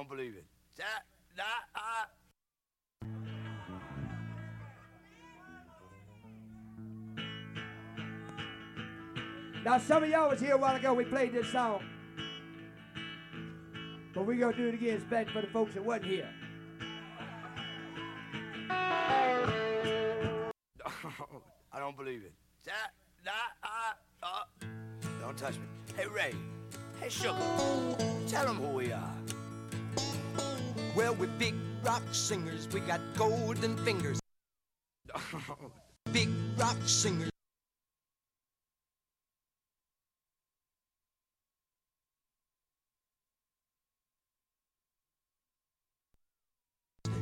don't believe it. That, that, uh... Now, some of y'all was here a while ago. We played this song. But we're going to do it again, It's especially for the folks that wasn't here. I don't believe it. That, that, uh, uh... Don't touch me. Hey, Ray. Hey, Sugar. Tell them who we are. Well, we're big rock singers. We got golden fingers. big rock singers.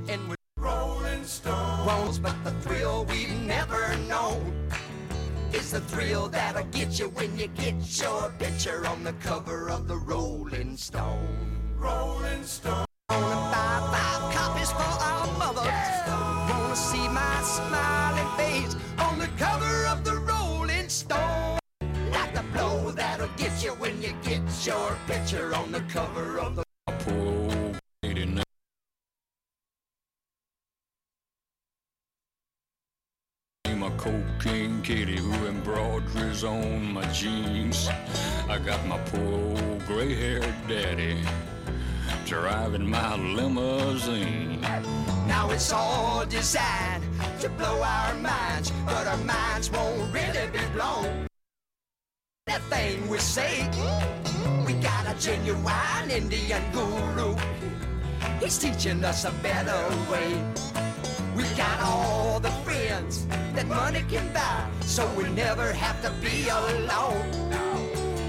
And we're Rolling Stones, but the thrill we've never known is the thrill that'll get you when you get your picture on the cover of the Rolling Stone. Rolling Stone. Your picture on the cover of the Poor lady now. I'm a cocaine kitty who embroideries on my jeans. I got my poor old gray-haired daddy driving my limousine. Now it's all designed to blow our minds, but our minds won't really be blown. That thing we say, we got a genuine Indian guru. He's teaching us a better way. We got all the friends that money can buy, so we never have to be alone.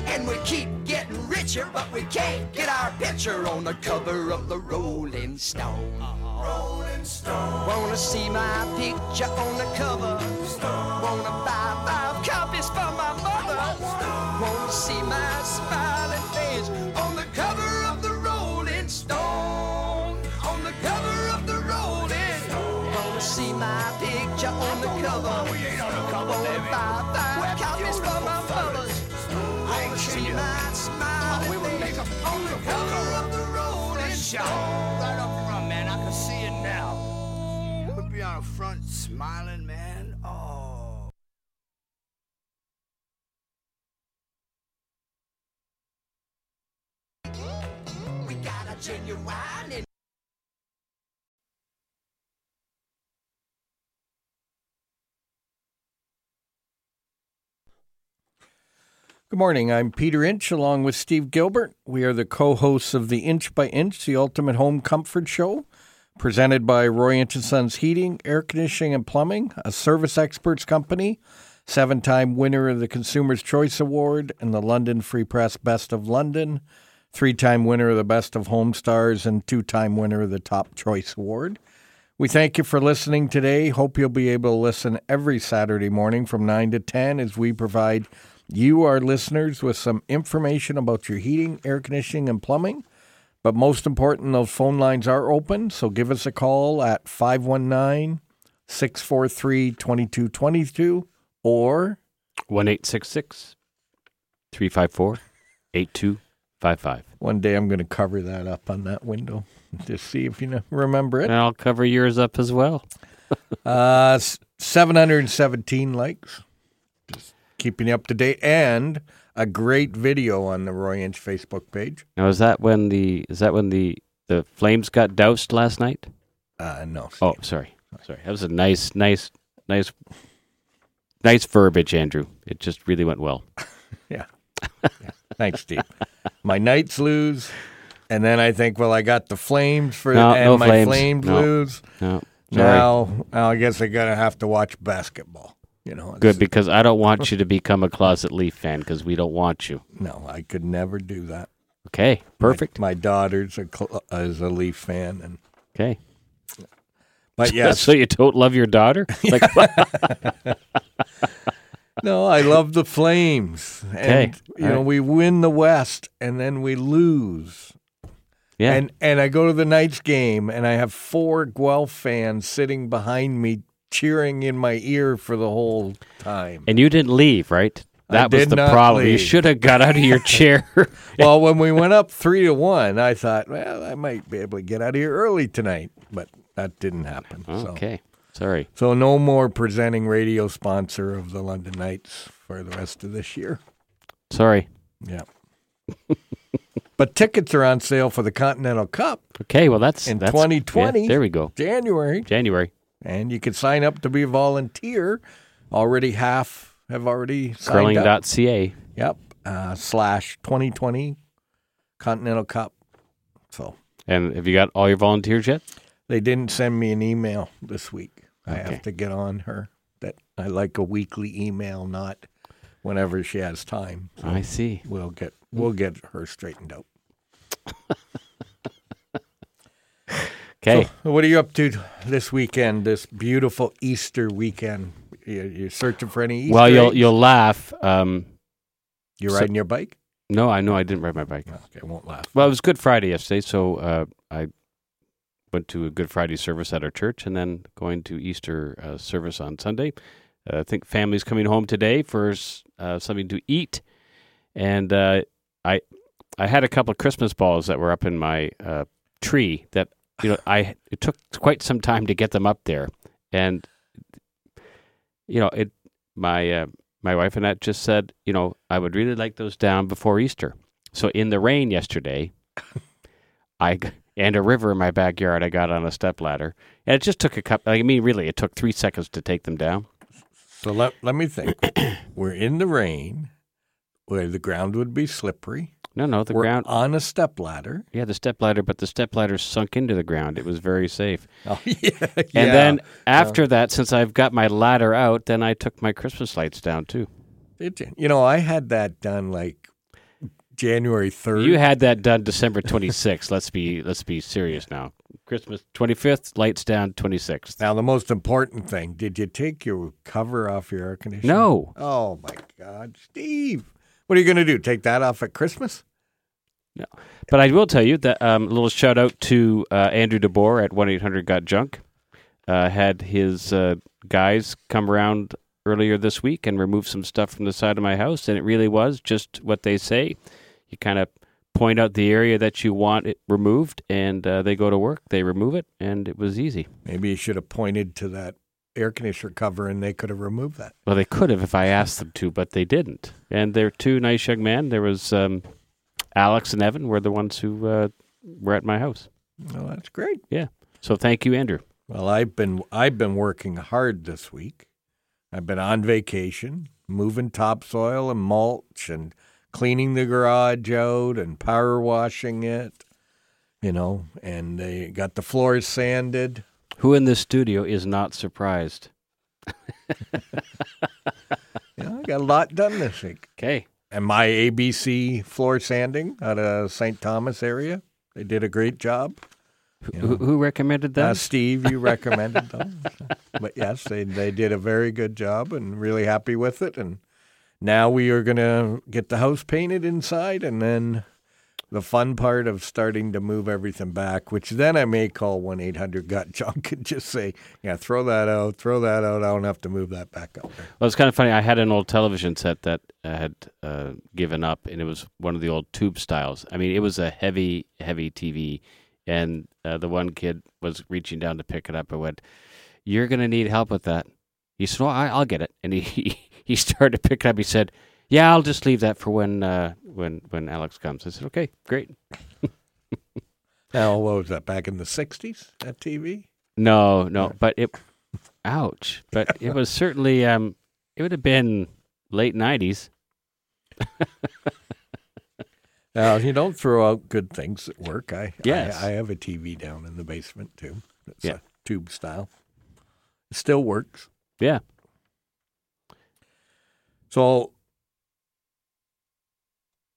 And we keep getting richer, but we can't get our picture on the cover of the Rolling Stone. Rolling Stone. Wanna see my picture on the cover? Stone. Wanna buy five copies for see my smiling face on the cover of the Rolling Stone. On the cover of the Rolling Stone. Wanna see my picture on the cover? We ain't on the cover, baby. Buy five copies for my fellas. Wanna see my smiling oh, face on the cover of the Rolling Stone. Right up front, man. I can see it now. We'll be on the front smiling. We got a genuine Good morning. I'm Peter Inch along with Steve Gilbert. We are the co hosts of the Inch by Inch, the Ultimate Home Comfort Show, presented by Roy Inch and Sons Heating, Air Conditioning, and Plumbing, a service experts company, seven time winner of the Consumer's Choice Award and the London Free Press Best of London, three time winner of the Best of HomeStars, and two time winner of the Top Choice Award. We thank you for listening today. Hope you'll be able to listen every Saturday morning from 9 to 10 as we provide you, our listeners, with some information about your heating, air conditioning, and plumbing. But most important, those phone lines are open, so give us a call at 519 643 2222 or One eight six six three five four eight two five five. one day I'm going to cover that up on that window to see if you know, remember it. And I'll cover yours up as well. Uh, s- 717 likes. Just keeping you up to date. And a great video on the Roy Inch Facebook page. Now is that when the is that when the the flames got doused last night? Uh, no. Oh, sorry, sorry. That was a nice, nice, nice, nice verbiage, Andrew. It just really went well. Yeah. Yeah. Thanks, Steve. My Knights lose. And then I think, well, I got the Flames for No, and no my Flames. Flames No. lose. No. Now, now I guess I gotta have to watch basketball. You know, Good because I don't want you to become a closet Leaf fan because we don't want you. No, I could never do that. Okay, perfect. My, my daughter's a cl- is a Leaf fan, and Okay. but yeah. so you don't love your daughter? Like, No, I love the Flames. Okay, And you all know, right. we win the West and then we lose. yeah. And and I go to the Knights game and I have four Guelph fans sitting behind me cheering in my ear for the whole time. And you didn't leave, right? I That was did the problem. You should have got out of your chair. well, when we went up 3 to 1, I thought, well, I might be able to get out of here early tonight, but that didn't happen. So okay. Sorry. so no more presenting radio sponsor of the London Knights for the rest of this year. Sorry. Yeah. but tickets are on sale for the Continental Cup Okay, well that's in that's, 2020. yeah, there we go. January, January. and you can sign up to be a volunteer. Already half have already signed up. Curling.ca. Yep. Uh, slash 2020 Continental Cup. So And have you got all your volunteers yet? they didn't send me an email this week. I Okay. have to get on her. That I like a weekly email, not whenever she has time. So I see. we'll get we'll get her straightened out. Okay. So, what are you up to this weekend? This beautiful Easter weekend. You- You're searching for any Easter well, you'll eggs? you'll laugh. Um, You're so- riding your bike. no, I know I didn't ride my bike. Okay, I won't laugh. Well, it was Good Friday yesterday, so uh, I went to a Good Friday service at our church, and then going to Easter uh, service on Sunday. Uh, I think family's coming home today for uh, something to eat, and uh, I I had a couple of Christmas balls that were up in my uh, tree that you know I it took quite some time to get them up there, and you know it my uh, my wife and I just said you know I would really like those down before Easter. So in the rain yesterday, I and a river in my backyard, I got on a step ladder, and it just took a couple. I mean, really, it took three seconds to take them down. So let let me think. We're in the rain, where the ground would be slippery. No, no, the We're ground. on a step ladder. Yeah, the step ladder, but the step ladder sunk into the ground. It was very safe. Oh yeah, And then uh, after that, since I've got my ladder out, then I took my Christmas lights down too. You know, I had that done like January third. You had that done December 26th. let's be let's be serious now. Christmas 25th, lights down 26th. now the most important thing: Did you take your cover off your air conditioner? No. Oh my God, Steve! What are you going to do? Take that off at Christmas? No. But I will tell you that um, a little shout out to uh, Andrew DeBoer at one eight hundred got junk. Uh, had his uh, guys come around earlier this week and removed some stuff from the side of my house, and it really was just what they say. You kind of point out the area that you want it removed, and uh, they go to work. They remove it, and it was easy. Maybe you should have pointed to that air conditioner cover and they could have removed that. Well, they could have if I asked them to, but they didn't. And they're two nice young men. There was um, Alex and Evan were the ones who uh, were at my house. Well, that's great. Yeah. So thank you, Andrew. Well, I've been I've been working hard this week. I've been on vacation, moving topsoil and mulch and cleaning the garage out and power washing it. You know, and they got the floors sanded. Who in this studio is not surprised? Know, I got a lot done this week. Okay. And my ABC floor sanding out of St. Thomas area, they did a great job. You know. Who, who recommended that? Uh, Steve, you recommended them. but yes, they, they did a very good job and really happy with it. And now we are going to get the house painted inside and then the fun part of starting to move everything back, which then I may call 1 800 Got Junk and just say, yeah, throw that out, throw that out. I don't have to move that back up there. Well, it's kind of funny. I had an old television set that I had uh, given up, and it was one of the old tube styles. I mean, it was a heavy, heavy TV, and uh, the one kid was reaching down to pick it up. I went, "You're going to need help with that." He said, "Well, I, I'll get it." And he he started to pick it up. He said, "Yeah, I'll just leave that for when uh, when when Alex comes." I said, "Okay, great." Now, what was that, back in the 60s, that TV? No, no, but it, ouch! But it was certainly um, it would have been late nineties. Now, you don't throw out good things at work. I, Yes. I, I have a TV down in the basement too. It's Yeah. a tube style. It still works. Yeah. So,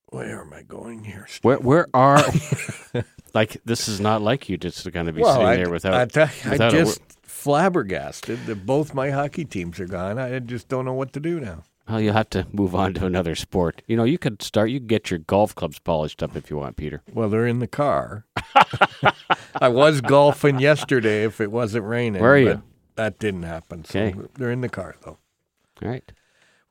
where am I going here? Steve? Where where are like this is not like you just going to be well, sitting I, there without. I, tell you, I without a just flabbergasted that both my hockey teams are gone. I just don't know what to do now. Well, you'll have to move on to another sport. You know, you could start. You could get your golf clubs polished up if you want, Peter. Well, they're in the car. I was golfing yesterday if it wasn't raining. Where are but you? That didn't happen. So Okay. they're in the car though. All right.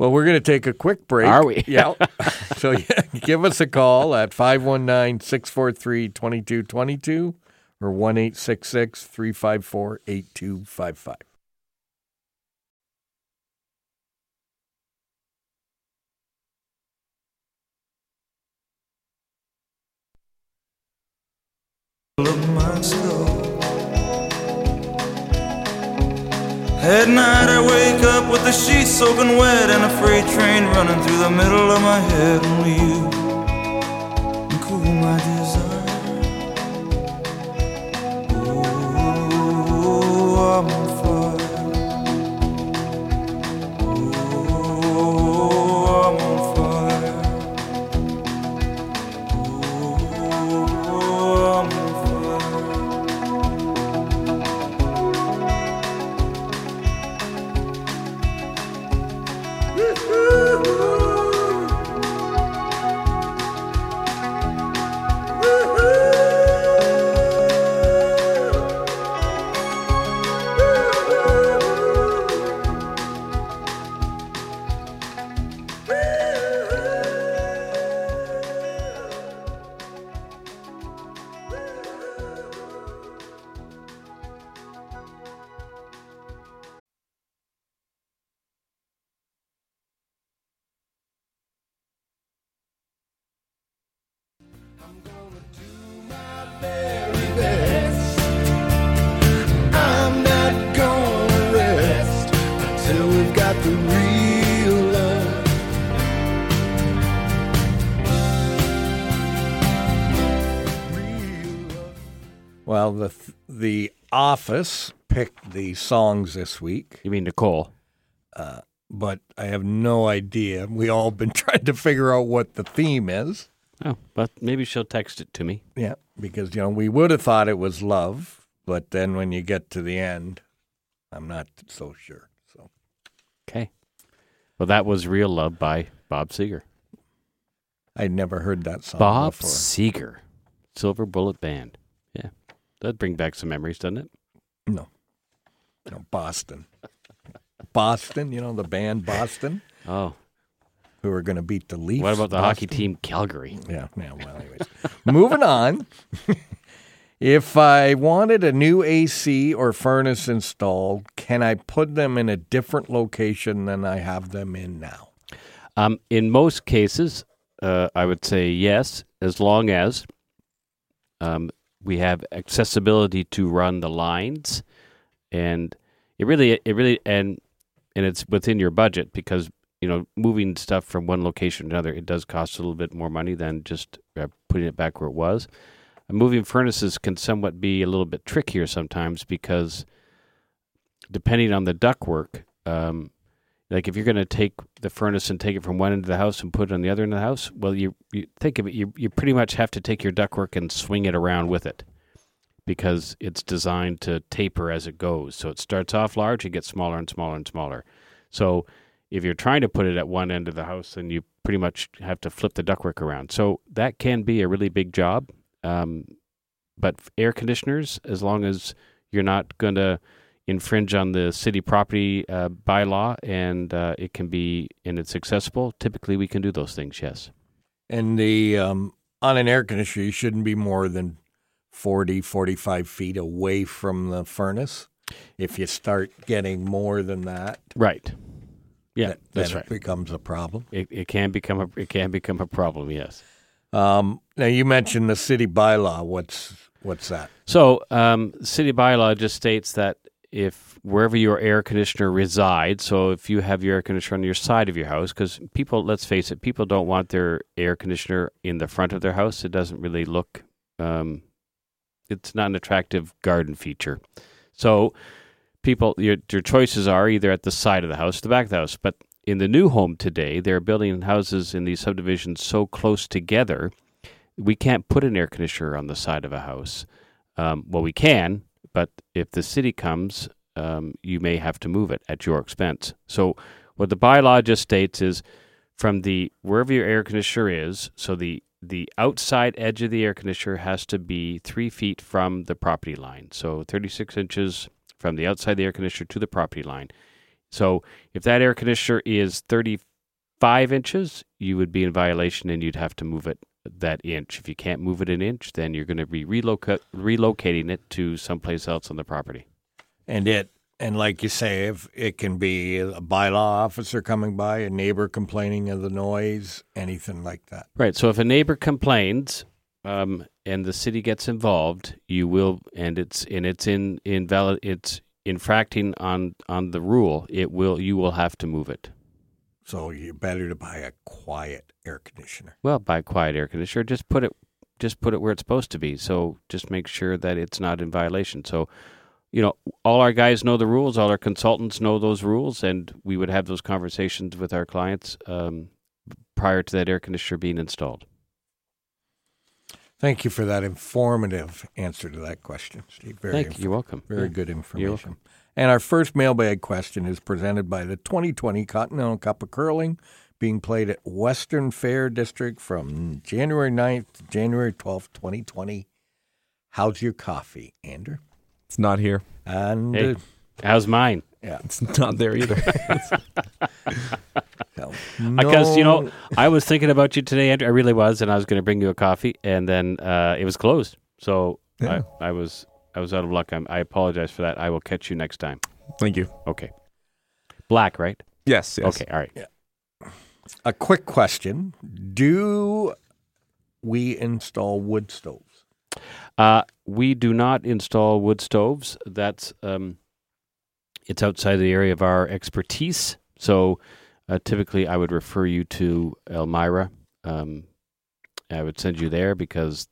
Well, we're going to take a quick break. Are we? Yeah. so yeah, give us a call at 519-643-2222 or 1-866-354-8255. of my skull. At night I wake up with the sheets soaking wet and a freight train running through the middle of my head. Only you can cool my desire. Office picked the songs this week, You mean Nicole? Uh, but I have no idea. We all been trying to figure out what the theme is. Oh, but maybe she'll text it to me. Yeah, because you know we would have thought it was love, but then when you get to the end, I'm not so sure. So Okay. Well, that was Real Love by Bob Seger. I'd never heard that song Bob before. Seger, Silver Bullet Band. Yeah, that'd bring back some memories, doesn't it? No, no, Boston. Boston, you know, the band Boston, Oh, who are going to beat the Leafs. what about the hockey team Calgary? Yeah, yeah, well, anyways. Moving on. if I wanted a new AC or furnace installed, can I put them in a different location than I have them in now? Um, in most cases, uh, I would say yes, as long as um, we have accessibility to run the lines, and it really, it really, and and it's within your budget because you know moving stuff from one location to another, it does cost a little bit more money than just uh, putting it back where it was. And moving furnaces can somewhat be a little bit trickier sometimes because depending on the ductwork. Um, like if you're going to take the furnace and take it from one end of the house and put it on the other end of the house, well, you, you think of it, you you pretty much have to take your ductwork and swing it around with it, because it's designed to taper as it goes. So it starts off large, it gets smaller and smaller and smaller. So if you're trying to put it at one end of the house, then you pretty much have to flip the ductwork around. So that can be a really big job. Um, but air conditioners, as long as you're not going to infringe on the city property uh, bylaw and uh, it can be and it's accessible typically we can do those things yes And the um, on an air conditioner, you shouldn't be more than 40, 45 feet away from the furnace. If you start getting more than that, right yeah that, that's right becomes a problem. it, it can become a it can become a problem yes Um, now you mentioned the city bylaw. What's what's that? so um, city bylaw just states that if wherever your air conditioner resides so if you have your air conditioner on your side of your house because people let's face it people don't want their air conditioner in the front of their house. It doesn't really look um, it's not an attractive garden feature. So people your, your choices are either at the side of the house the back of the house. But in the new home today they're building houses in these subdivisions so close together we can't put an air conditioner on the side of a house. Um, well we can but if the city comes um, you may have to move it at your expense. So what the bylaw just states is from the wherever your air conditioner is so the the outside edge of the air conditioner has to be three feet from the property line. So 36 inches from the outside of the air conditioner to the property line. So if that air conditioner is 35 inches you would be in violation and you'd have to move it that inch if you can't move it an inch then you're going to be reloca- relocating it to someplace else on the property And it and like you say, if it can be a bylaw officer coming by, a neighbor complaining of the noise, anything like that. Right. So if a neighbor complains um, and the city gets involved, you will, and it's and it's in invalid, it's infracting on on the rule. It will, you will have to move it. So you're better to buy a quiet air conditioner. Well, buy a quiet air conditioner. Just put it, just put it where it's supposed to be. So just make sure that it's not in violation. So. You know, all our guys know the rules. All our consultants know those rules, and we would have those conversations with our clients um, prior to that air conditioner being installed. Thank you for that informative answer to that question, Steve. Very Thank inf- you. You're welcome. Very Yeah. good information. Welcome. And our first mailbag question is presented by the 2020 Continental Cup of Curling, being played at Western Fair District from January 9th to January 12th, 2020. How's your coffee, Andrew? It's not here. And Hey. uh, How's mine? yeah, It's not there either. so, Because you know, I was thinking about you today, Andrew. I really was, and I was going to bring you a coffee, and then uh, it was closed. So Yeah. I, I was I was out of luck. I'm, I apologize for that. I will catch you next time. Thank you. Okay. Black, right? Yes. yes. Okay. All right. Yeah. a quick question: Do we install wood stoves? Uh, we do not install wood stoves. That's um, it's outside the area of our expertise. So uh, typically, I would refer you to Elmira. Um, I would send you there because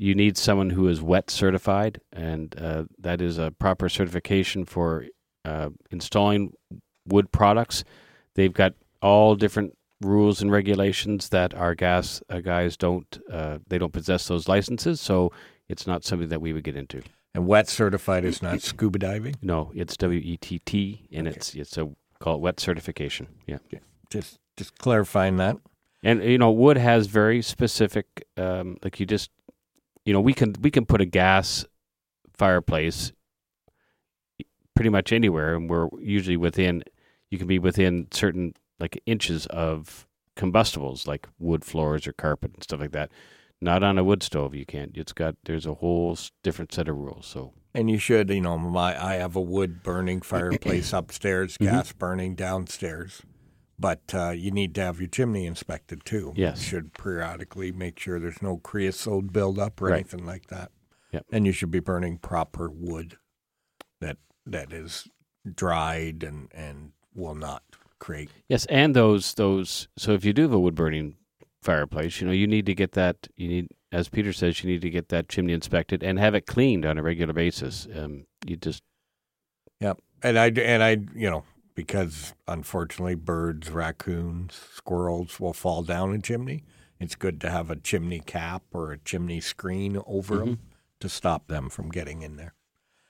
you need someone who is WETT certified, and uh, that is a proper certification for uh, installing wood products. They've got all different rules and regulations that our gas uh, guys don't. Uh, they don't possess those licenses, so it's not something that we would get into. And WETT certified is not scuba diving. No, it's W E T T, and Okay. it's it's a call it WETT certification. Yeah, Just just clarifying that. and you know, wood has very specific. Um, like you just, you know, we can we can put a gas fireplace pretty much anywhere, and we're usually within. You can be within certain like inches of combustibles, like wood floors or carpet and stuff like that. Not on a wood stove, you can't. It's got there's a whole different set of rules. So And you should, you know, my I have a wood burning fireplace upstairs, Mm-hmm. gas burning downstairs. But uh, you need to have your chimney inspected too. Yes. You should periodically make sure there's no creosote buildup or Right. anything like that. Yep. And you should be burning proper wood that that is dried and, and will not create yes, and those those. So if you do have a wood burning fireplace, you know you need to get that. You need, as Peter says, you need to get that chimney inspected and have it cleaned on a regular basis. Um, you just Yep. And I and I you know because unfortunately birds, raccoons, squirrels will fall down a chimney. It's good to have a chimney cap or a chimney screen over mm-hmm. them to stop them from getting in there.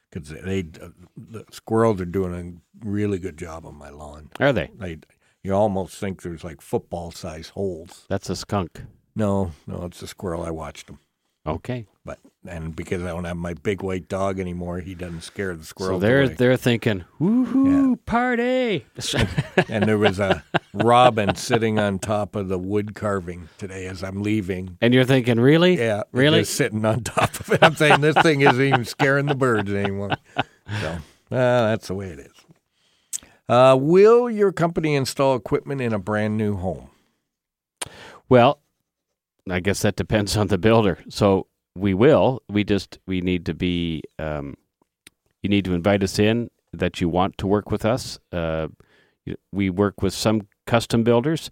Because they the squirrels are doing a really good job on my lawn. are they? They you almost think there's like football size holes. That's a skunk. No, no, it's a squirrel. I watched them. Okay. But and because I don't have my big white dog anymore, he doesn't scare the So they're away. they're thinking, woohoo, party. and there was a robin sitting on top of the wood carving today as I'm leaving. and you're thinking, really? Yeah, Really? sitting on top of it. I'm saying this thing isn't even scaring the birds anymore. So uh, that's the way it is. Uh, will your company install equipment in a brand new home? Well, I guess that depends on the builder. So we will. We just we need to be. Um, you need to invite us in that you want to work with us. Uh, we work with some custom builders,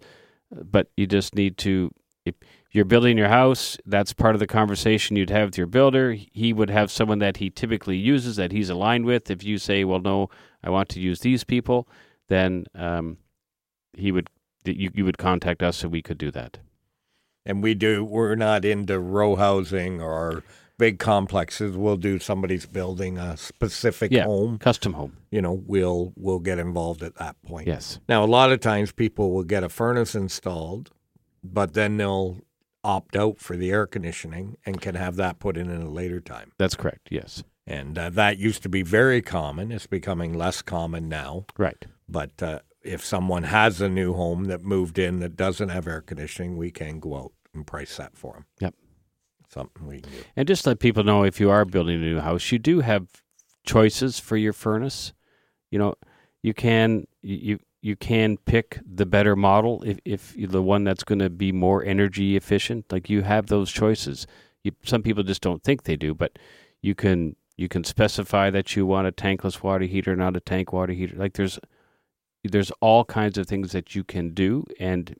but you just need to. If you're building your house, that's part of the conversation you'd have with your builder. He would have someone that he typically uses that he's aligned with. If you say, "Well, no, I want to use these people," then um, he would. You, you would contact us, so we could do that. And we do. We're not into row housing or big complexes. We'll do somebody's building a specific Yeah, home. custom home. You know, we'll we'll get involved at that point. Yes. Now, a lot of times people will get a furnace installed, but then they'll opt out for the air conditioning and can have that put in at a later time. That's correct. Yes. And uh, that used to be very common. It's becoming less common now. Right. But uh, if someone has a new home that moved in that doesn't have air conditioning, we can go out and price that for them. Yep. Something we can do. And just let people know if you are building a new house, you do have choices for your furnace. You know, you can you you can pick the better model if if the one that's going to be more energy efficient. Like you have those choices. You, some people just don't think they do, but you can you can specify that you want a tankless water heater, not a tank water heater. Like there's there's all kinds of things that you can do, and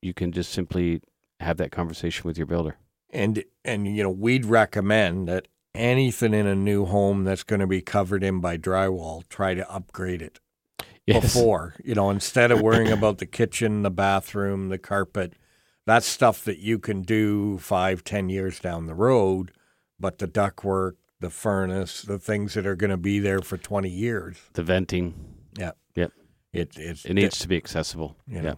you can just simply have that conversation with your builder. And and you know, we'd recommend that anything in a new home that's going to be covered in by drywall, try to upgrade it Yes. before. You know, instead of worrying about the kitchen, the bathroom, the carpet, that's stuff that you can do five, ten years down the road. But the ductwork, the furnace, the things that are going to be there for twenty years, the venting. yeah, Yep. it it's It needs to be accessible. Yeah.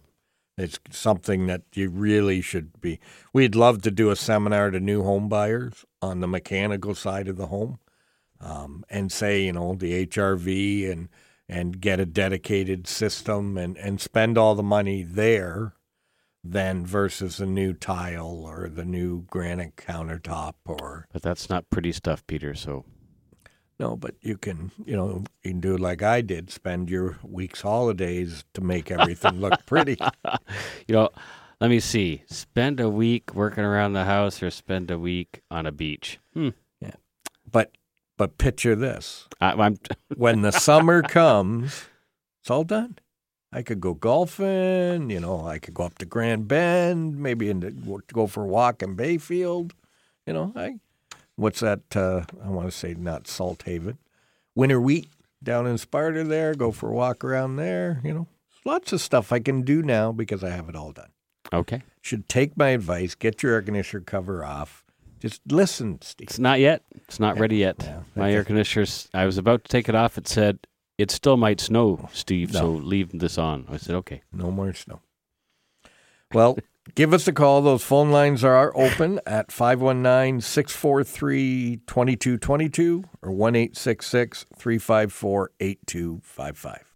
It's something that you really should be. We'd love to do a seminar to new home buyers on the mechanical side of the home, um, and say you know the HRV and and get a dedicated system and and spend all the money there, than versus a new tile or the new granite countertop or But that's not pretty stuff, Peter. So no, but you can you know you can do like I did, spend your week's holidays to make everything look pretty. you know, let me see. Spend a week working around the house, or spend a week on a beach. Hmm. But but picture this: I, I'm when the summer comes, it's all done. I could go golfing. You know, I could go up to Grand Bend, maybe in the, go for a walk in Bayfield. You know, I what's that? Uh, I want to say not Salt Haven, Winter Wheat down in Sparta. There, go for a walk around there. You know, lots of stuff I can do now because I have it all done. okay. Should take my advice. Get your air conditioner cover off. Just listen, Steve. It's not yet. It's not ready yet. Yeah. My air conditioner's. I was about to take it off. It said it still might snow, Steve. So leave this on. I said okay. No more snow. Well, Give us a call. Those phone lines are open at 519 643 2222 or 1 354 8255.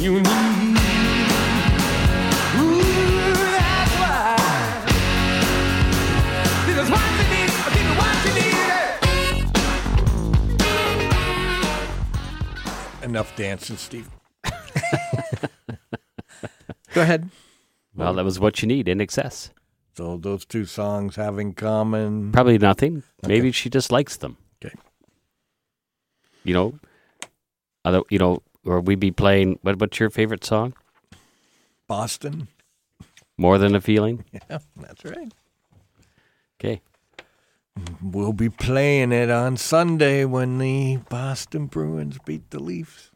You need. Enough dancing, Steve. Go ahead. Well, that was what you need in excess. So those two songs have in common. Probably nothing. Maybe she just likes them. Okay. You know, other you know, or we'd be playing. What what's your favorite song? Boston. More than a feeling. Yeah, that's right. Okay. We'll be playing it on Sunday when the Boston Bruins beat the Leafs.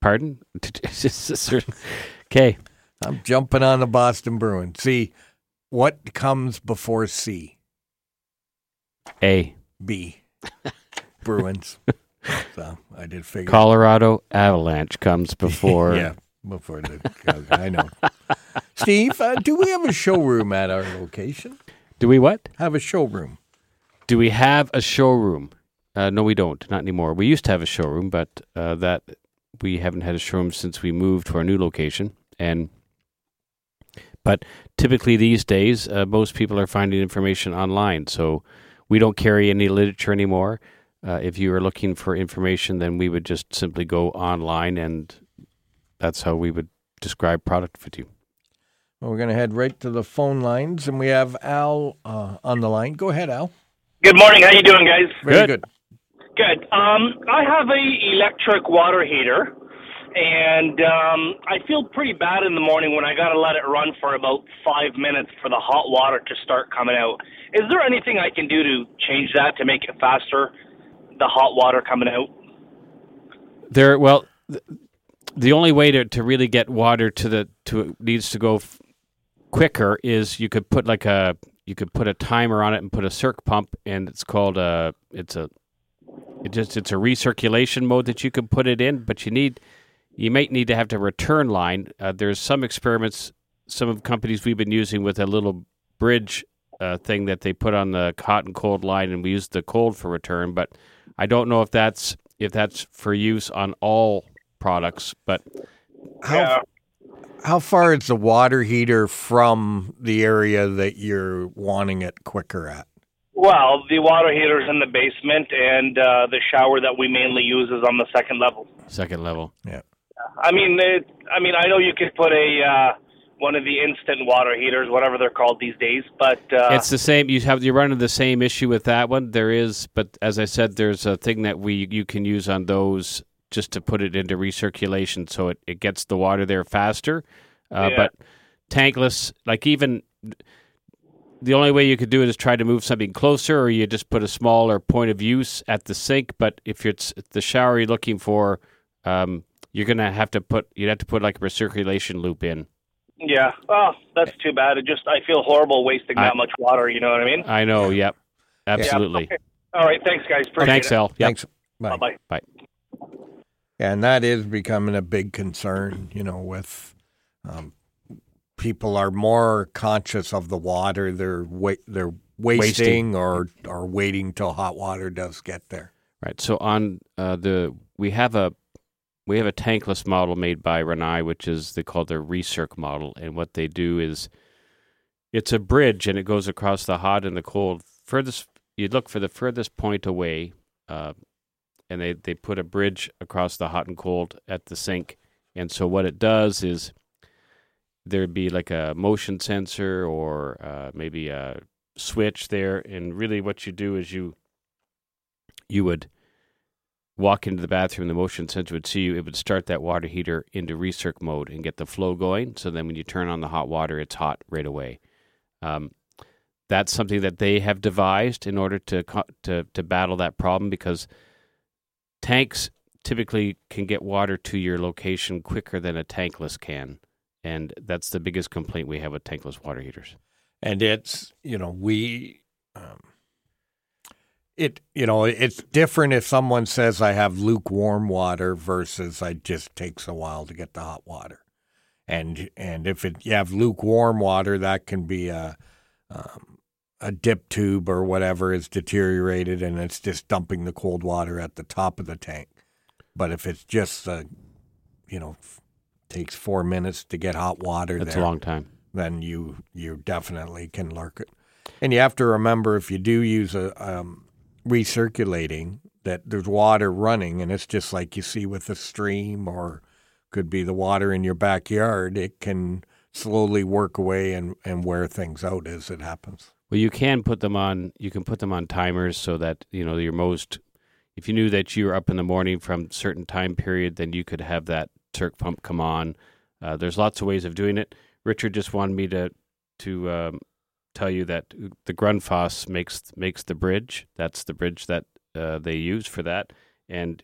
Pardon? okay. I'm jumping on the Boston Bruins. See, what comes before C? A. B. Bruins. so I did figure. Colorado Avalanche comes before. yeah, before the. I know. Steve, uh, do we have a showroom at our location? Do we what? Have a showroom. Do we have a showroom? Uh, no, we don't. Not anymore. We used to have a showroom, but uh, that we haven't had a showroom since we moved to our new location. And but typically these days, uh, most people are finding information online. So we don't carry any literature anymore. Uh, if you are looking for information, then we would just simply go online, and that's how we would describe product with you. Well, we're going to head right to the phone lines, and we have Al uh, on the line. Go ahead, Al. Good morning. How you doing, guys? Very good. Good. Um, I have a electric water heater, and um, I feel pretty bad in the morning when I got to let it run for about five minutes for the hot water to start coming out. Is there anything I can do to change that to make it faster, the hot water coming out? There, well, th- the only way to, to really get water to the to it needs to go f- quicker is you could put like a you could put a timer on it and put a circ pump, and it's called a it's a it just it's a recirculation mode that you can put it in, but you need you might need to have to return line. Uh, there's some experiments, some of companies we've been using with a little bridge uh, thing that they put on the hot and cold line, and we use the cold for return. But I don't know if that's if that's for use on all products. But How how far is the water heater from the area that you're wanting it quicker at? Well, the water heater is in the basement, and uh, the shower that we mainly use is on the second level. second level, Yeah. I mean, it, I mean, I know you could put a uh, one of the instant water heaters, whatever they're called these days, but uh, it's the same. You have you run into the same issue with that one. There is, but as I said, there's a thing that we you can use on those just to put it into recirculation, so it, it gets the water there faster. Uh, Yeah. But tankless, like even the only way you could do it is try to move something closer, or you just put a smaller point of use at the sink. But if it's the shower you're looking for, um, you're gonna have to put you'd have to put like a recirculation loop in. yeah. Oh, that's too bad. It just I feel horrible wasting I- that much water. You know what I mean? I know. Yep. Absolutely. Okay. All right. Thanks, guys. Appreciate Thanks, it. Al. Yep. Thanks. Bye. Bye. Bye. And that is becoming a big concern, you know, with um, people are more conscious of the water they're wa- they're wasting, Wasting. or or waiting till hot water does get there. Right. So on uh, the we have a we have a tankless model made by Rinnai, which is they call their recirc model, and what they do is it's a bridge and it goes across the hot and the cold. Furthest you look for the furthest point away, uh, and they they put a bridge across the hot and cold at the sink. And so what it does is there'd be like a motion sensor or uh, maybe a switch there, and really what you do is you you would walk into the bathroom, the motion sensor would see you, it would start that water heater into recirc mode and get the flow going. So then when you turn on the hot water, it's hot right away. Um, that's something that they have devised in order to to to battle that problem because tanks typically can get water to your location quicker than a tankless can. and that's the biggest complaint we have with tankless water heaters. and it's you know we um, it you know it's different if someone says I have lukewarm water versus I just takes a while to get the hot water, and and if it you have lukewarm water that can be a um, a dip tube or whatever is deteriorated and it's just dumping the cold water at the top of the tank, but if it's just uh, you know takes four minutes to get hot water That's there, a long time. then you you definitely can lurk it. And you have to remember if you do use a um, recirculating that there's water running, and it's just like you see with a stream or could be the water in your backyard. It can slowly work away and, and wear things out as it happens. Well, you can put them on. You can put them on timers so that you know your most. If you knew that you were up in the morning from certain time period, then you could have that Turk pump come on. Uh, there's lots of ways of doing it. Richard just wanted me to to um, tell you that the Grundfos makes makes the bridge. That's the bridge that uh, they use for that, and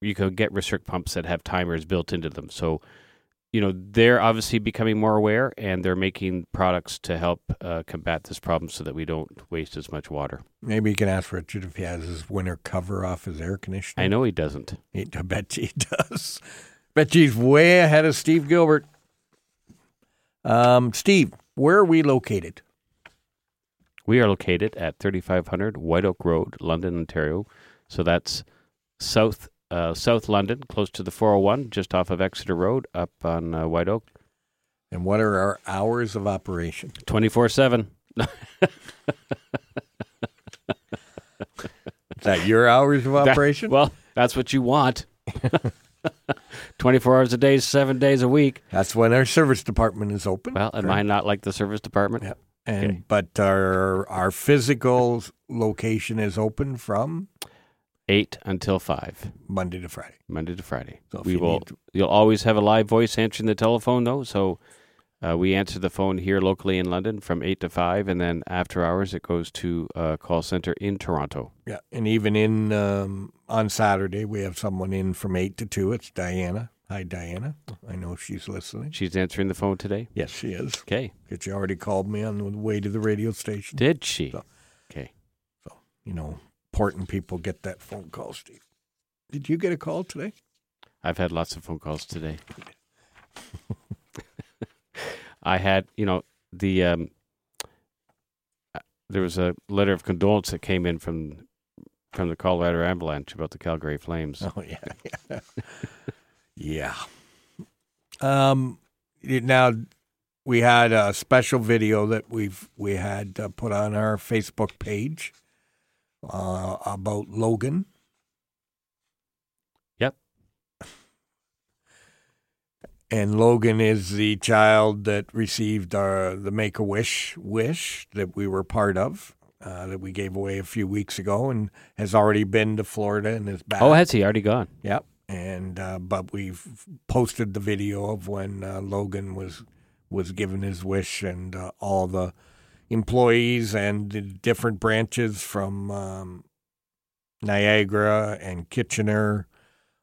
you can get restrict pumps that have timers built into them. So you know they're obviously becoming more aware and they're making products to help uh, combat this problem so that we don't waste as much water Maybe you can ask Richard if he has his winter cover off his air conditioner. i know he doesn't He, I bet he does. Bet he's way ahead of Steve Gilbert. Um, Steve, where are we located? we are located at 3500 white oak road london ontario so that's south uh, south london close to the 401 just off of exeter road up on uh, white oak And what are our hours of operation? 24-7 Is that your hours of That- operation? well that's what you want 24 hours a day seven days a week That's when our service department is open. well am i not like the service department Yep. And Okay. but our our physical location is open from 8 until 5 Monday to Friday. Monday to Friday. So if we you will. need to- You'll always have a live voice answering the telephone, though. So uh, we answer the phone here locally in London from eight to five, and then after hours it goes to a call center in Toronto. Yeah, and even in um, on Saturday we have someone in from eight to two. It's Diana. Hi, Diana. I know she's listening. She's answering the phone today. Yes, she is. Okay. Because she already called me on the way to the radio station. Did she? So- Okay. So you know, important people get that phone call, Steve. Did you get a call today? I've had lots of phone calls today. I had, you know, the um, uh, there was a letter of condolence that came in from from the Colorado Avalanche about the Calgary Flames. Oh yeah, yeah, yeah. Um, now we had a special video that we've we had uh, put on our Facebook page uh, about Logan. Yep. And Logan is the child that received our the Make a Wish wish that we were part of. Uh, that we gave away a few weeks ago, and has already been to Florida and is back. Oh, has he already gone? Yep. And uh, but we've posted the video of when uh, Logan was was given his wish, and uh, all the employees and the different branches from um, Niagara and Kitchener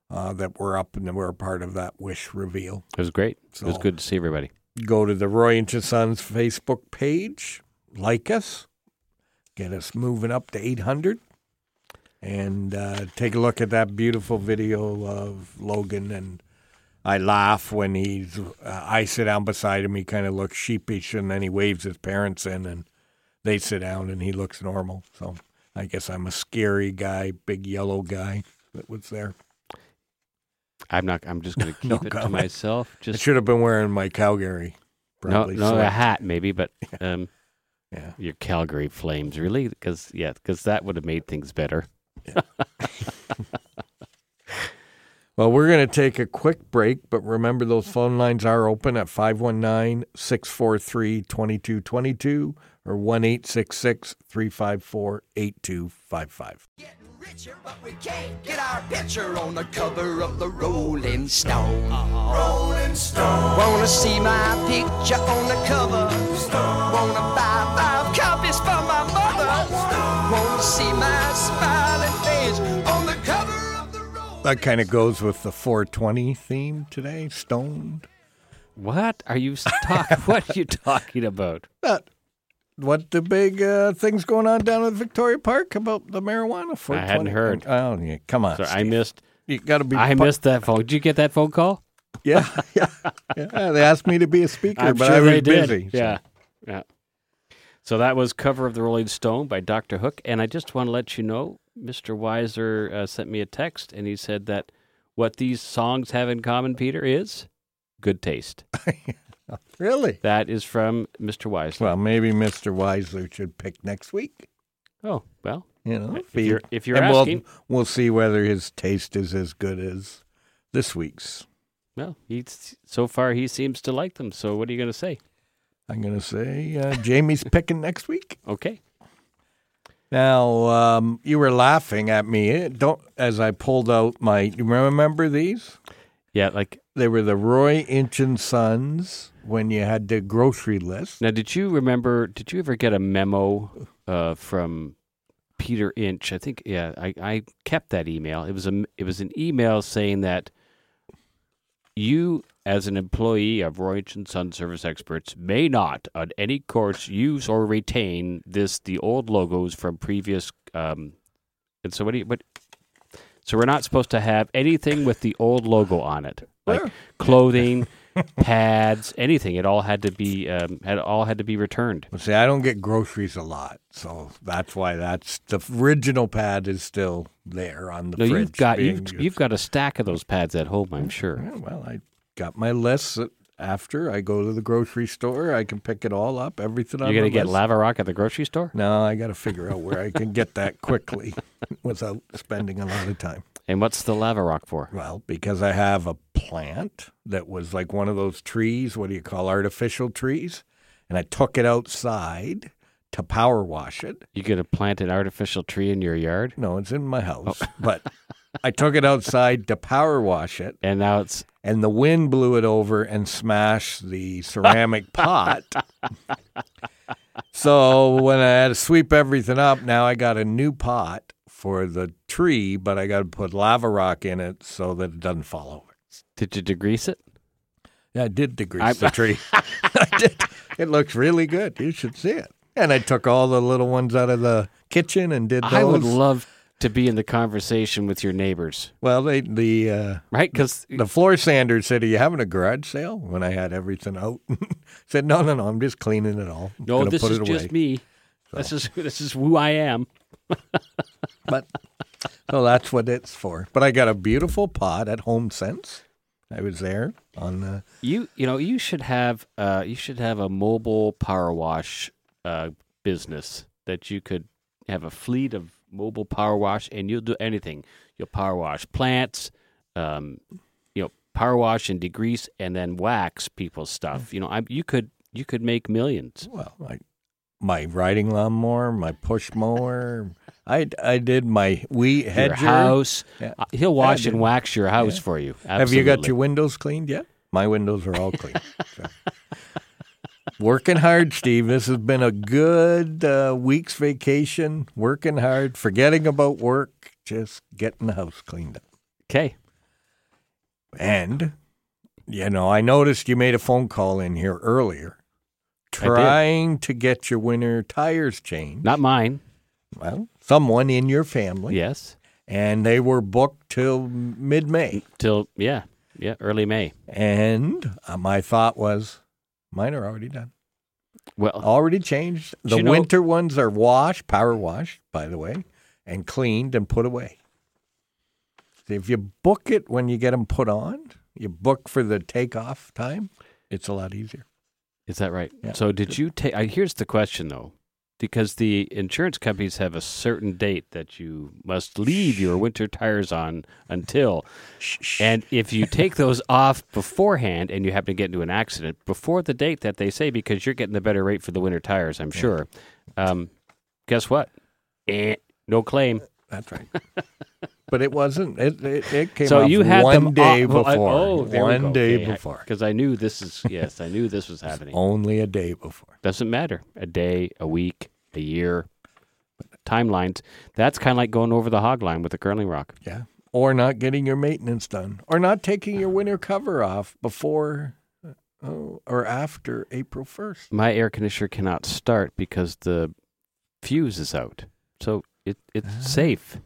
uh, that were up and were a part of that wish reveal. It was great. it was good to see everybody. Go to the Roy and Sons Facebook page, like us, get us moving up to 800, and uh, take a look at that beautiful video of Logan. And I laugh when he's, uh, I sit down beside him. He kind of looks sheepish, and then he waves his parents in, and they sit down, and he looks normal. So I guess I'm a scary guy, big yellow guy that was there. I'm not. I'm just going to keep No it to comment. myself. I Just should have been wearing my Calgary. no, Probably no, a hat maybe, but um, Yeah. your Calgary Flames really, because yeah, because that would have made things better. Well, we're going to take a quick break, but remember those phone lines are open at 519 643 2222 or 1 354 8255. richer, but we can't get our picture on the cover of the Rolling Stone. Uh-huh. Rolling Stone. Wanna see my picture on the cover? Wanna buy five copies for my mother? Wanna see my smiling That kind of goes with the 420 theme today, stoned. What are you talking? what are you talking about? That what the big uh, things going on down at Victoria Park about the marijuana? For I hadn't heard. Oh, yeah, come on. Sorry, I missed. You got to be. I missed that phone. Did you get that phone call? Yeah, yeah, yeah. They asked me to be a speaker, I'm but sure I was busy. so- Yeah, yeah. So that was cover of the Rolling Stone by Dr. Hook, and I just want to let you know, Mr. Weiser uh, sent me a text, and he said that what these songs have in common, Peter, is good taste. Really? That is from Mr. Weiser. Well, maybe Mr. Weisler should pick next week. oh well, You know, if you're if you're and asking, we'll, we'll see whether his taste is as good as this week's. well, he's so far he seems to like them. So what are you going to say? I'm going to say uh, Jamie's picking next week. Okay. Now, um, you were laughing at me. Don't as I pulled out my. You remember these? Yeah, like They were the Roy Inch and Sons when you had the grocery list. now, did you remember? Did you ever get a memo uh, from Peter Inch? I think yeah, I, I kept that email. It was a it was an email saying that you, as an employee of Roy Inch and Son Service Experts, may not, on any course, use or retain this the old logos from previous. Um, and so what do you what? So we're not supposed to have anything with the old logo on it, like clothing, pads, anything. It all had to be um, had all had to be returned. Well, see, I don't get groceries a lot, so that's why that's the original pad is still there on the No, fridge. you've got you've, used. you've got a stack of those pads at home, I'm sure. Yeah, well, I got my list After I go to the grocery store, I can pick it all up. Everything You're gonna get list. lava rock at the grocery store, No, I got to figure out where I can get that quickly without spending a lot of time. and what's the lava rock for? Well, because I have a plant that was like one of those trees, what do you call artificial trees? And I took it outside to power wash it. You gonna plant an artificial tree in your yard, No, it's in my house, oh. but I took it outside to power wash it, and now it's and the wind blew it over and smashed the ceramic pot. So when I had to sweep everything up, now I got a new pot for the tree, but I got to put lava rock in it so that it doesn't fall over. did you degrease it? Yeah, I did degrease I- the tree. It looks really good. You should see it. And I took all the little ones out of the kitchen and did those. I would love to be in the conversation with your neighbors, well, they the uh, right? Because the floor sander said, "Are you having a garage sale?" When I had everything out, said, "No, no, no. I'm just cleaning it all. I'm no, this put is it just away." me. This is this is who I am. But so that's what it's for. But I got a beautiful pot at HomeSense. I was there on the. You you know you should have uh you should have a mobile power wash uh business that you could have a fleet of mobile power wash and you'll do anything. You'll power wash plants, um, you know, power wash and degrease and then wax people's stuff. You know, I you could you could make millions. Well, I, my riding lawnmower, my push mower. I, I did my wheat Your house, Yeah. uh, he'll wash and wax your house Yeah. for you. Have you got your windows cleaned yet? My windows are all clean. So. Working hard, Steve. This has been a good uh, week's vacation. Working hard, forgetting about work, just getting the house cleaned up. Okay. And, you know, I noticed you made a phone call in here earlier trying to get your winter tires changed. Not mine. Well, someone in your family. Yes. And they were booked till mid May. Till yeah. Yeah, early May. And uh, my thought was, mine are already done. Well, Already changed. The you know- winter ones are washed, power washed, by the way, and cleaned and put away. If you book it when you get them put on, you book for the takeoff time, it's a lot easier. Is that right? Yeah. So did you take? Here's the question though, because the insurance companies have a certain date that you must leave your winter tires on until, and if you take those off beforehand and you happen to get into an accident before the date that they say, because you're getting the better rate for the winter tires, I'm sure. Um, guess what? Eh, no claim. That's right. but it wasn't. It it, it came so you had one them day off- before. oh, one day Okay, before. because I knew this is yes, I knew this was happening. Only a day before. Doesn't matter. A day, a week, a year. Timelines. That's kind of like going over the hog line with the curling rock. Yeah. Or not getting your maintenance done, or not taking your winter cover off before Oh, or after April 1st. My air conditioner cannot start because the fuse is out. So it it's Ah. safe.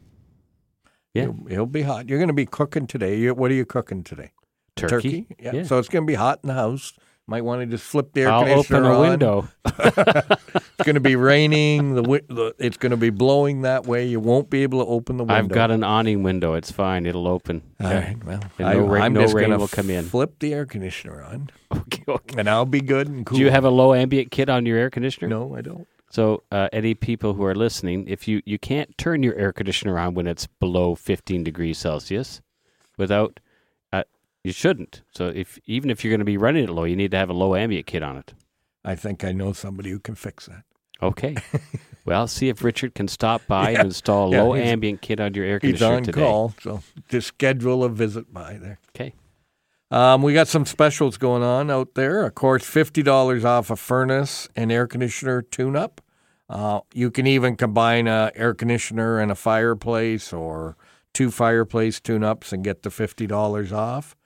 Yeah. It'll, it'll be hot. You're going to be cooking today. You, what are you cooking today? Turkey. Yeah. Yeah. So it's going to be hot in the house. Might want to just flip the air I'll conditioner open a on. window. It's going to be raining. The, the it's going to be blowing that way. You won't be able to open the window. I've got an awning window. It's fine. It'll open. All Yeah. right. Well, And I, no rain, I'm no just rain will come in. Flip the air conditioner on, Okay, okay. and I'll be good and cool. Do you have a low ambient kit on your air conditioner? No, I don't. So, uh, any people who are listening, if you you can't turn your air conditioner on when it's below 15 degrees Celsius, without uh, you shouldn't. So, if even if you're going to be running it low, you need to have a low ambient kit on it. I think I know somebody who can fix that. Okay. well, see if Richard can stop by Yeah. and install a Yeah, low ambient kit on your air conditioner He's on today. call, so just schedule a visit by there. Okay. Um, we got some specials going on out there. Of course, fifty dollars off a furnace and air conditioner tune-up. Uh, you can even combine a air conditioner and a fireplace, or two fireplace tune-ups, and get the fifty dollars off.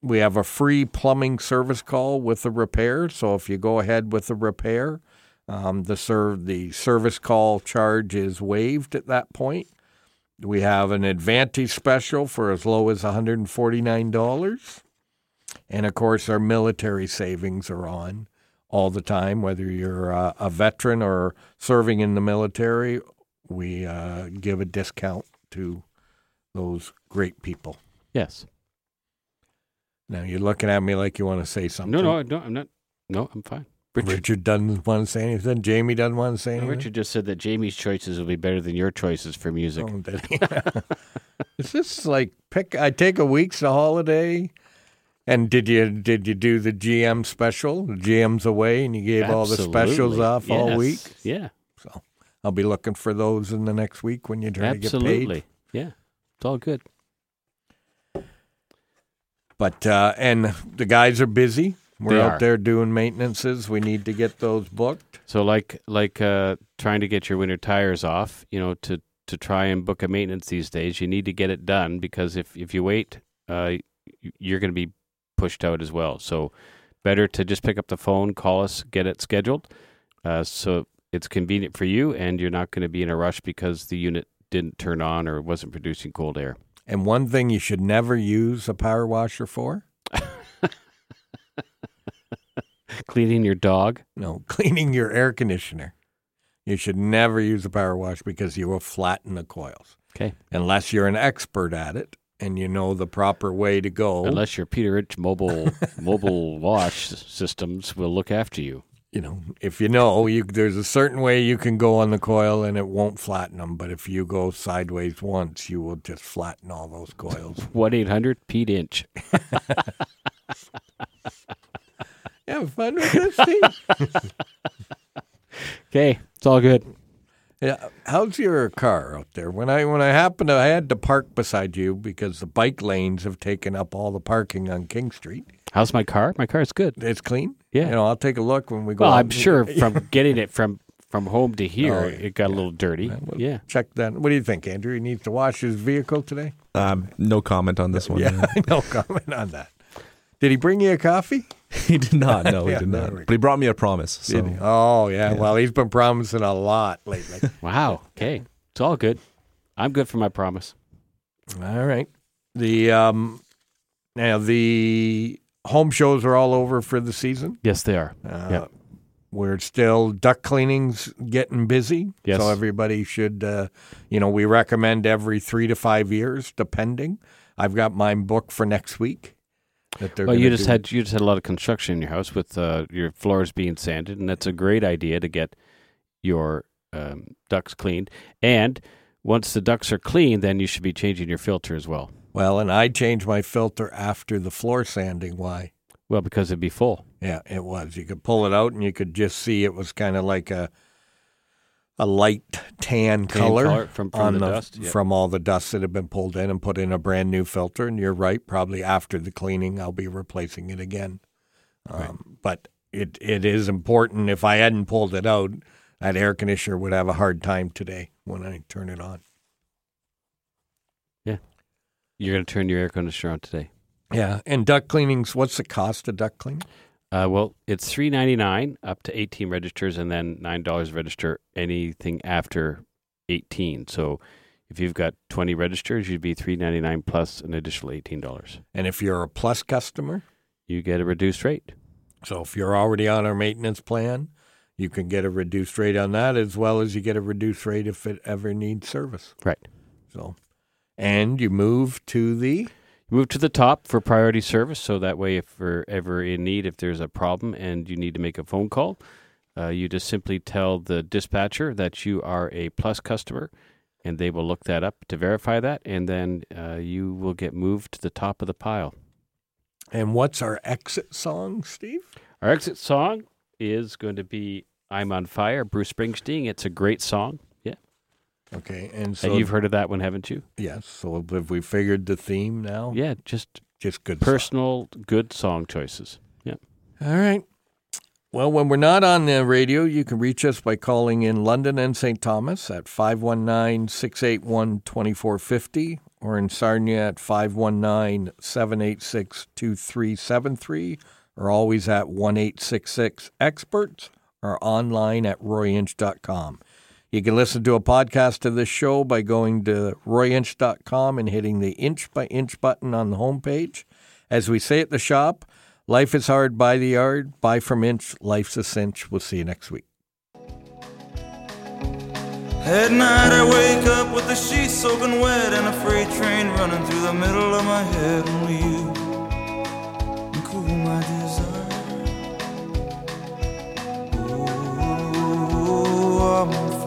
We have a free plumbing service call with the repair. So if you go ahead with the repair, um, the serve the service call charge is waived at that point. We have an Advantage special for as low as $149. And of course, our military savings are on all the time, whether you're uh, a veteran or serving in the military. We uh, give a discount to those great people. Yes. Now, you're looking at me like you want to say something. No, no, no, I'm not. No, I'm fine. Richard, Richard doesn't want to say anything. Jamie doesn't want to say anything. Richard just said that Jamie's choices will be better than your choices for music. Oh, did he? Is this like pick? I take a week's a holiday, and did you did you do the GM special? The GM's away, and you gave all the specials Absolutely. off all week. Yeah, So I'll be looking for those in the next week when you try to get absolutely. paid. Yeah, it's all good. But uh, and the guys are busy. We're They out are. there doing maintenances. We need to get those booked. So like like uh, trying to get your winter tires off, you know, to to try and book a maintenance these days, you need to get it done because if if you wait, uh, you're going to be pushed out as well. So better to just pick up the phone, call us, get it scheduled, uh, so it's convenient for you, and you're not going to be in a rush because the unit didn't turn on or wasn't producing cold air. And one thing you should never use a power washer for? Cleaning your dog. No, cleaning your air conditioner. You should never use a power wash because you will flatten the coils. Okay. Unless you're an expert at it and you know the proper way to go. Unless your Peter Rich mobile mobile wash systems will look after you. you know, if you know, you there's a certain way you can go on the coil and it won't flatten them. But if you go sideways once, you will just flatten all those coils. One eight hundred Pete Inch. Have fun with this, Steve? Okay, it's all good. Yeah, how's your car out there? When I when I happened to, I had to park beside you because the bike lanes have taken up all the parking on King Street. How's my car? My car's good. It's clean. Yeah. you know, I'll take a look when we go. Well, out. I'm sure from getting it from from home to here, Oh, it got a little dirty. We'll yeah. check that. What do you think, Andrew? He needs to wash his vehicle today. Um, no comment on this one. Yeah, no comment on that. Did he bring you a coffee? he did not. No, he Yeah, did not. But he brought me a promise. So Did he? Oh yeah. Well, he's been promising a lot lately. Wow. Okay. It's all good. I'm good for my promise. all right. The um, now the home shows are all over for the season. Yes, they are. Uh, Yeah. We're still duct cleanings getting busy. Yes. So everybody should, uh, you know, we recommend every three to five years, depending. I've got mine booked for next week. That they're Well, you just do- had you just had a lot of construction in your house with uh, your floors being sanded, and that's a great idea to get your um, ducts cleaned. And once the ducts are clean, then you should be changing your filter as well. Well, and I changed my filter after the floor sanding. Why? Well, because it'd be full. Yeah, it was. You could pull it out and you could just see it was kind of like a a light tan, Tan color, color from- from on the dust, yeah. from all the dust that had been pulled in and put in a brand new filter. And you're right, probably after the cleaning, I'll be replacing it again. Um, But it it is important. If I hadn't pulled it out, that air conditioner would have a hard time today when I turn it on. Yeah, you're going to turn your air conditioner on today. Yeah, and duct cleanings. What's the cost of duct cleaning? Uh, well, it's three ninety nine up to eighteen registers, and then nine dollars register anything after eighteen. So, if you've got twenty registers, you'd be three ninety nine plus an additional eighteen dollars. And if you're a plus customer, You get a reduced rate. so if you're already on our maintenance plan, you can get a reduced rate on that as well as you get a reduced rate if it ever needs service. Right. So, and you move to the Move to the top for priority service, so that way, if we're ever in need, if there's a problem and you need to make a phone call, uh, you just simply tell the dispatcher that you are a plus customer, and they will look that up to verify that, and then uh, you will get moved to the top of the pile. and what's our exit song, Steve? Our exit song is going to be "I'm on Fire," Bruce Springsteen. It's a great song. Okay, and so and you've heard of that one, haven't you? yes. So have we figured the theme now? Yeah, just just good. personal, good song choices. Yeah. All right. Well, when we're not on the radio, you can reach us by calling in London and St. Thomas at 519 681 2450 or in Sarnia at 519 786 2373 or always at 1 866 Experts or online at royinch.com. You can listen to a podcast of this show by going to royinch.com and hitting the inch by inch button on the homepage. As we say at the shop, life is hard, buy the yard, buy from inch, life's a cinch. We'll see you next week. At night I wake up with the sheets soaking wet and a freight train running through the middle of my head. Only you cool my desire. Ooh, I'm